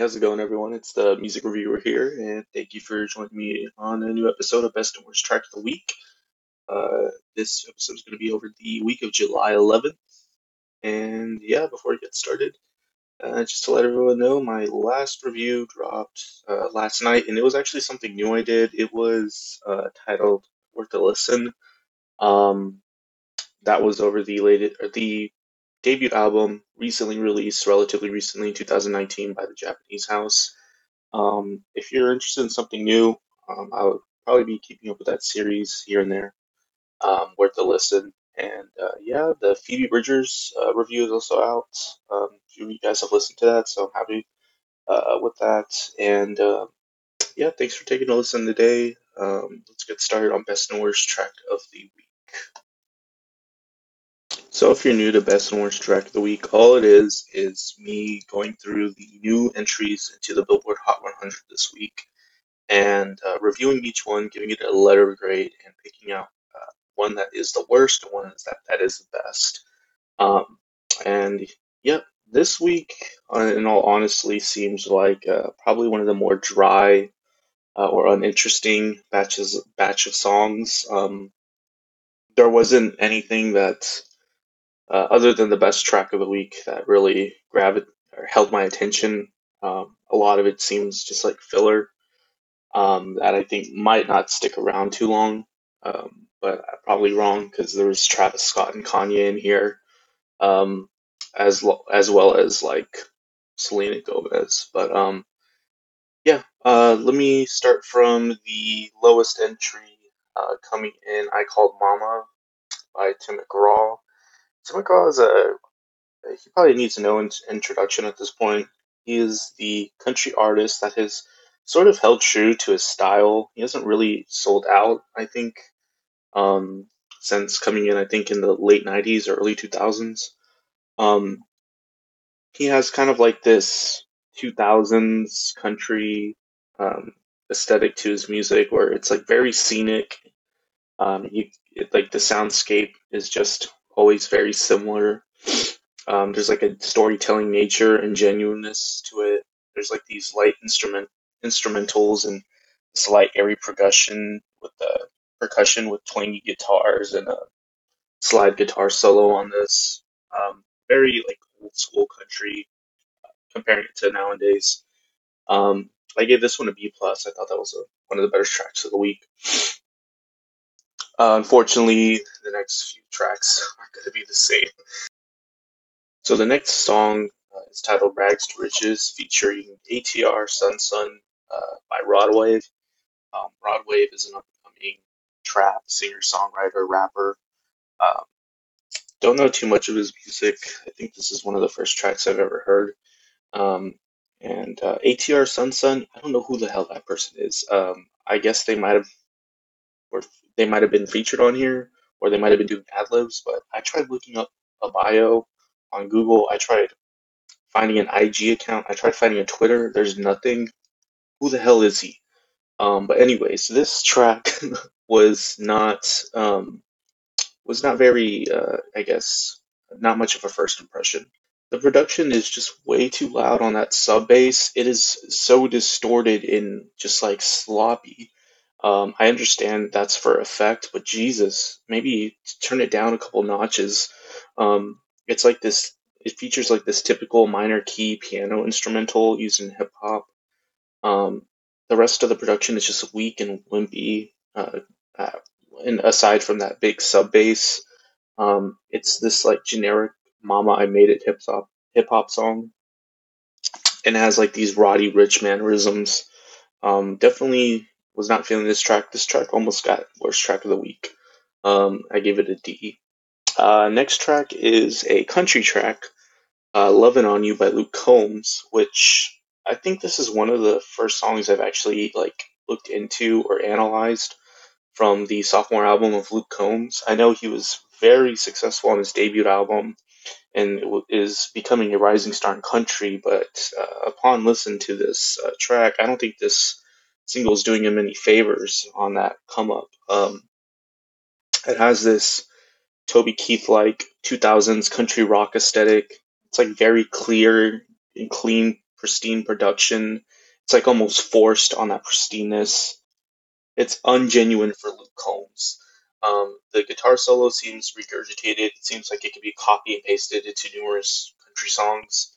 How's it going, everyone? It's the music reviewer here, and thank you for joining me on a new episode of Best and Worst Track of the Week. Uh, this episode is going to be over the week of July 11th, and yeah, before we get started, uh, just to let everyone know, my last review dropped uh, last night, and it was actually something new I did. It was uh, titled "Worth a Listen." Um, that was over the latest, or the debut album recently released, relatively recently in 2019 by the Japanese House. Um, if you're interested in something new, um, I would probably be keeping up with that series here and there. Um, worth a listen. And uh, yeah, the Phoebe Bridgers uh, review is also out. Um, you guys have listened to that, so I'm happy uh, with that. And uh, yeah, thanks for taking a listen today. Um, let's get started on best and worst track of the week. So if you're new to Best and Worst Track of the Week, all it is is me going through the new entries into the Billboard Hot 100 this week and uh, reviewing each one, giving it a letter grade, and picking out uh, one that is the worst and one that, that is the best. Um, and yep, this week, uh, in all honesty, seems like uh, probably one of the more dry uh, or uninteresting batches batch of songs. Um, there wasn't anything that uh, other than the best track of the week that really grabbed or held my attention. Um, a lot of it seems just like filler um, that I think might not stick around too long. Um, but I'm probably wrong because there was Travis Scott and Kanye in here, um, as lo- as well as like Selena Gomez. But um, yeah, uh, let me start from the lowest entry uh, coming in. I called Mama by Tim McGraw. Is a he probably needs no in- introduction at this point. He is the country artist that has sort of held true to his style. He hasn't really sold out, I think, um, since coming in, I think, in the late 90s or early 2000s. Um, he has kind of like this 2000s country um, aesthetic to his music where it's like very scenic. Um, you, it, like the soundscape is just always very similar. Um, there's like a storytelling nature and genuineness to it. There's like these light instrument instrumentals and slight airy percussion with the percussion with twangy guitars and a slide guitar solo on this. Um, very like old school country comparing it to nowadays. Um, I gave this one a B plus. I thought that was a, one of the better tracks of the week. Uh, unfortunately, the next few tracks are going to be the same. So the next song uh, is titled "Rags to Riches," featuring ATR Son Son uh, by Rod Wave. Um, Rod Wave is an upcoming trap singer, songwriter, rapper. Um, don't know too much of his music. I think this is one of the first tracks I've ever heard. Um, and uh, ATR Son Son, I don't know who the hell that person is. Um, I guess they might have, or they might have been featured on here, or they might have been doing ad libs. But I tried looking up a bio on Google. I tried finding an IG account. I tried finding a Twitter. There's nothing. Who the hell is he? Um, but anyways, this track was not um, was not very, uh, I guess, not much of a first impression. The production is just way too loud on that sub bass. It is so distorted and just like sloppy. Um, I understand that's for effect, but Jesus, maybe turn it down a couple notches. Um, it's like this. It features like this typical minor key piano instrumental used in hip hop. Um, the rest of the production is just weak and wimpy. Uh, uh, and aside from that big sub bass, um, it's this like generic "Mama I Made It" hip hop hip hop song, and has like these Roddy Ricch mannerisms. Um, definitely was not feeling this track. This track almost got worst track of the week. Um, I gave it a D. Uh, next track is a country track, uh, "Lovin' on You" by Luke Combs, which I think this is one of the first songs I've actually like looked into or analyzed from the sophomore album of Luke Combs. I know he was very successful on his debut album and is becoming a rising star in country, but uh, upon listening to this uh, track, I don't think this single is doing him any favors on that come up. Um, it has this Toby Keith like 2000s country rock aesthetic. It's like very clear and clean pristine production. It's like almost forced on that pristineness. It's ungenuine for Luke Combs. Um, the guitar solo seems regurgitated. It seems like it could be copy and pasted into numerous country songs.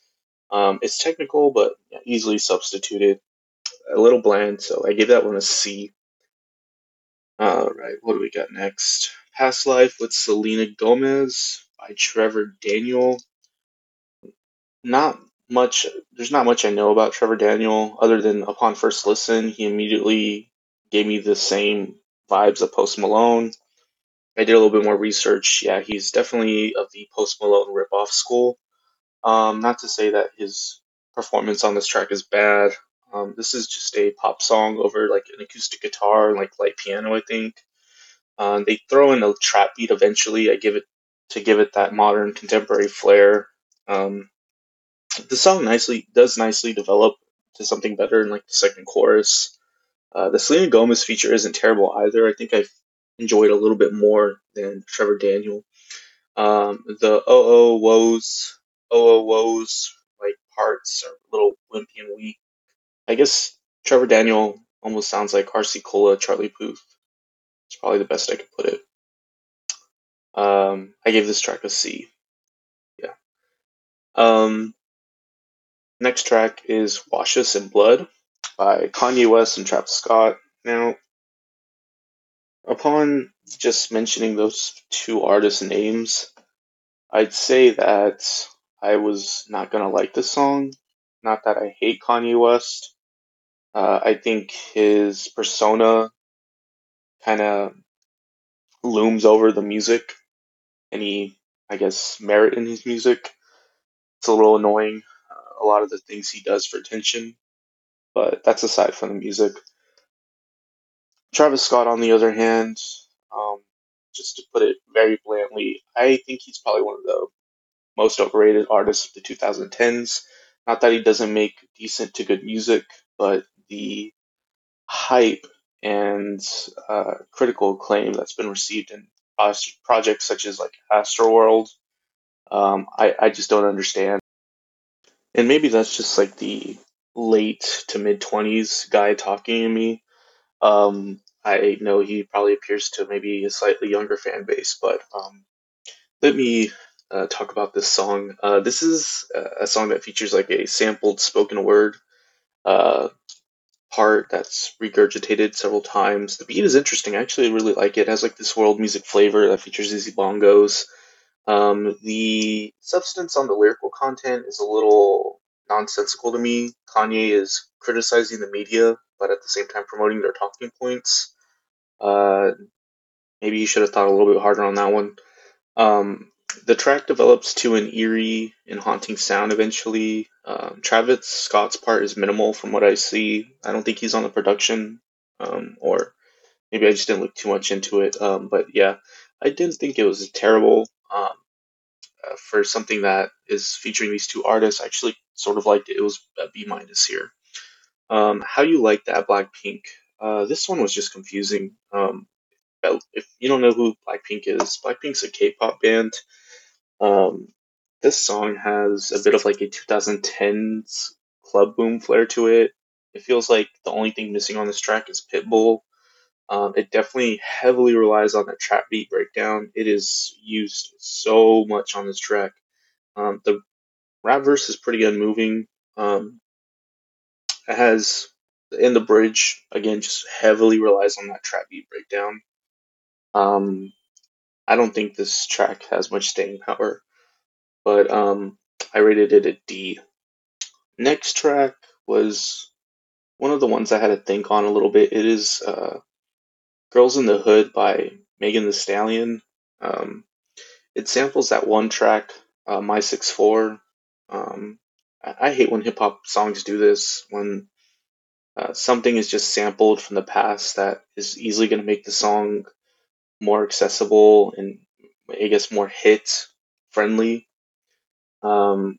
Um, it's technical, but easily substituted. A little bland, so I give that one a C. All right, what do we got next? Past Life with Selena Gomez by Trevor Daniel. Not much, there's not much I know about Trevor Daniel other than upon first listen, he immediately gave me the same vibes of Post Malone. I did a little bit more research. Yeah, he's definitely of the Post Malone ripoff school. Um, not to say that his performance on this track is bad. Um, this is just a pop song over like an acoustic guitar and like light piano, I think. Um, they throw in a trap beat eventually. I give it to give it that modern contemporary flair. Um, the song nicely does nicely develop to something better in like the second chorus. Uh, the Selena Gomez feature isn't terrible either. I think I've enjoyed a little bit more than Trevor Daniel. Um, the oh oh woes oh oh woes like parts are a little wimpy and weak. I guess Trevor Daniel almost sounds like RC Cola Charlie Puth. It's probably the best I could put it. Um, I gave this track a C. Yeah. Um, next track is Wash Us in Blood by Kanye West and Travis Scott. Now, upon just mentioning those two artists' names, I'd say that I was not gonna like this song. Not that I hate Kanye West. Uh, I think his persona kind of looms over the music, any, I guess, merit in his music. It's a little annoying, uh, a lot of the things he does for attention, but that's aside from the music. Travis Scott, on the other hand, um, just to put it very blandly, I think he's probably one of the most overrated artists of the 2010s. Not that he doesn't make decent to good music, but the hype and uh, critical acclaim that's been received in projects such as like Astroworld, um, I, I just don't understand. And maybe that's just like the late to mid 20s guy talking to me. Um, I know he probably appears to maybe a slightly younger fan base, but um, let me uh, talk about this song. Uh, this is a song that features like a sampled spoken word uh, part that's regurgitated several times. The beat is interesting. I actually really like it. It has like this world music flavor that features easy bongos. Um, the substance on the lyrical content is a little nonsensical to me. Kanye is criticizing the media, but at the same time promoting their talking points. Uh, maybe you should have thought a little bit harder on that one. Um, the track develops to an eerie and haunting sound eventually. Um, Travis Scott's part is minimal from what I see. I don't think he's on the production, um, or maybe I just didn't look too much into it. Um, but yeah, I didn't think it was terrible. Um, uh, for something that is featuring these two artists, I actually sort of liked it. It was a B minus here. Um, how you like that Blackpink? Uh, this one was just confusing. Um, if you don't know who Blackpink is, Blackpink's a K-pop band. Um, this song has a bit of like a 2010s club boom flair to it. It feels like the only thing missing on this track is Pitbull. Um, it definitely heavily relies on that trap beat breakdown. It is used so much on this track. Um, the rap verse is pretty unmoving. Um, it has in the bridge again just heavily relies on that trap beat breakdown. Um, I don't think this track has much staying power, but um, I rated it a D. Next track was one of the ones I had to think on a little bit. It is uh, Girls in the Hood by Megan Thee Stallion. Um, it samples that one track, uh, My Six Four. Um, I, I hate when hip hop songs do this. When uh, something is just sampled from the past that is easily going to make the song more accessible and I guess more hit friendly. Um,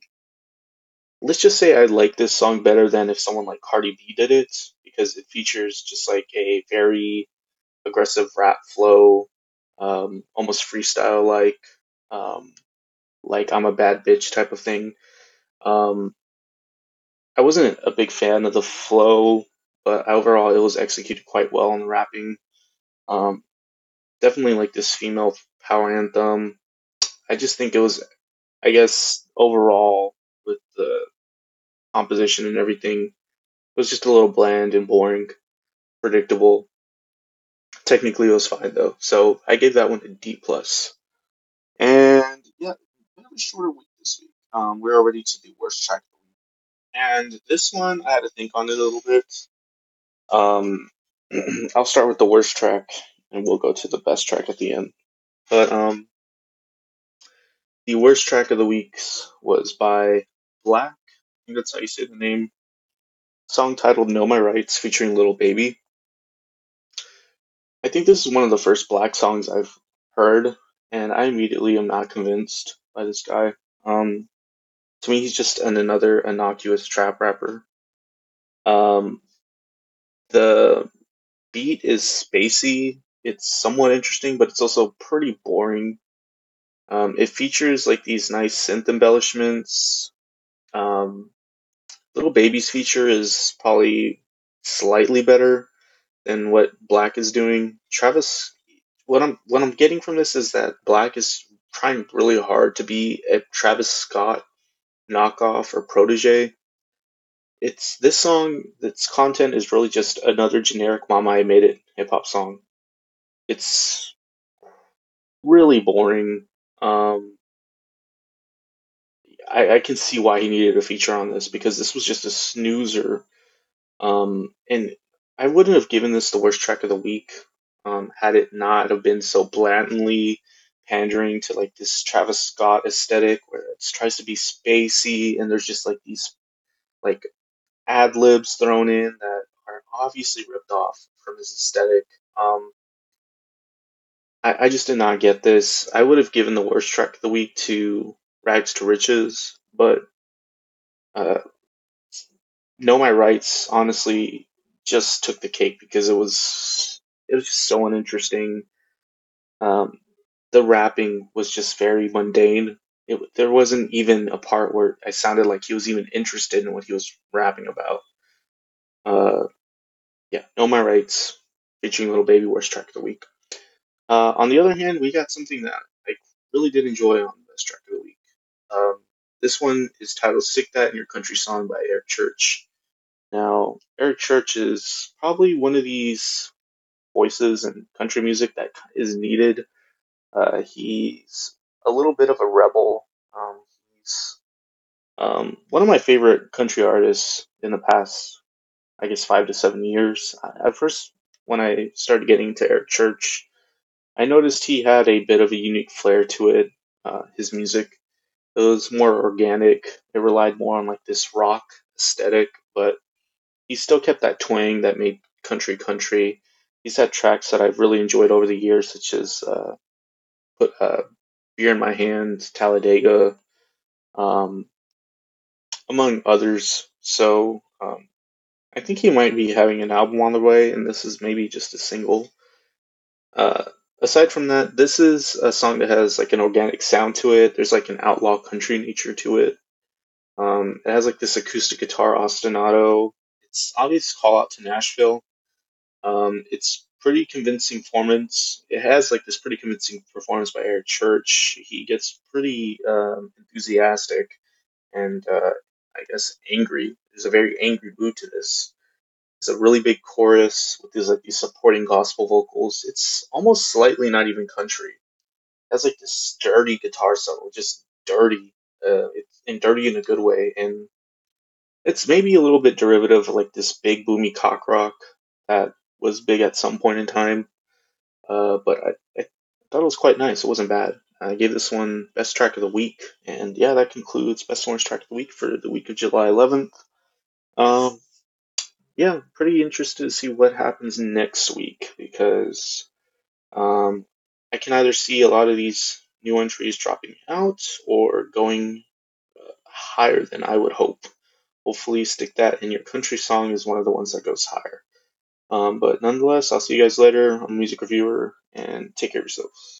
let's just say I like this song better than if someone like Cardi B did it because it features just like a very aggressive rap flow, um, almost freestyle like, um, like I'm a bad bitch type of thing. Um, I wasn't a big fan of the flow, but overall it was executed quite well in the rapping. Um, definitely like this female power anthem. I just think it was, I guess, overall with the composition and everything, it was just a little bland and boring, predictable. Technically, it was fine though, so I gave that one a D plus. And yeah, bit of a shorter week this week. Um, we're already to the worst track of the week, and this one I had to think on it a little bit. Um, I'll start with the worst track, and we'll go to the best track at the end. But um, the worst track of the weeks was by 6lack. I think that's how you say the name. Song titled "Know My Rights" featuring Little Baby. I think this is one of the first 6lack songs I've heard, and I immediately am not convinced by this guy. Um, to me, he's just an, another innocuous trap rapper. Um, the beat is spacey. It's somewhat interesting, but it's also pretty boring. Um, it features like these nice synth embellishments. Um, Lil Baby's feature is probably slightly better than what 6lack is doing. Travis, what I'm what I'm getting from this is that 6lack is trying really hard to be a Travis Scott knockoff or protege. It's this song. Its content is really just another generic "Mama I Made It" hip hop song. It's really boring. Um, I, I can see why he needed a feature on this because this was just a snoozer. Um, and I wouldn't have given this the worst track of the week um, had it not have been so blatantly pandering to like this Travis Scott aesthetic where it tries to be spacey and there's just like these like ad libs thrown in that are obviously ripped off from his aesthetic. Um, I, I just did not get this. I would have given the worst track of the week to Rags to Riches, but uh, Know My Rights honestly just took the cake because it was it was just so uninteresting. Um, the rapping was just very mundane. It, there wasn't even a part where I sounded like he was even interested in what he was rapping about. Uh, yeah, Know My Rights, featuring Little Baby, worst track of the week. Uh, on the other hand, we got something that I really did enjoy on this track of the week. Um, this one is titled Stick That in Your Country Song by Eric Church. Now, Eric Church is probably one of these voices in country music that is needed. Uh, he's a little bit of a rebel. Um, he's um, one of my favorite country artists in the past, I guess, five to seven years. At first, when I started getting into Eric Church, I noticed he had a bit of a unique flair to it. Uh, his music it was more organic. It relied more on like this rock aesthetic, but he still kept that twang that made country country. He's had tracks that I've really enjoyed over the years, such as uh, put uh, "Beer in My Hand," "Talladega," um, among others. So um, I think he might be having an album on the way, and this is maybe just a single. Uh, aside from that, this is a song that has like an organic sound to it. There's like an outlaw country nature to it. Um, it has like this acoustic guitar ostinato. It's obvious call out to Nashville. Um, it's pretty convincing performance. It has like this pretty convincing performance by Eric Church. He gets pretty um, enthusiastic and uh, I guess angry. There's a very angry mood to this. It's a really big chorus with these like these supporting gospel vocals. It's almost slightly not even country. It has like this dirty guitar solo, just dirty, uh, it's, and dirty in a good way. And it's maybe a little bit derivative of like this big boomy cock rock that was big at some point in time. Uh, but I, I thought it was quite nice. It wasn't bad. I gave this one best track of the week, and yeah, that concludes best orange track of the week for the week of July 11th. Um, yeah, pretty interested to see what happens next week because um, I can either see a lot of these new entries dropping out or going uh, higher than I would hope. Hopefully, stick that in your country song is one of the ones that goes higher. Um, but nonetheless, I'll see you guys later. I'm a music reviewer, and take care of yourselves.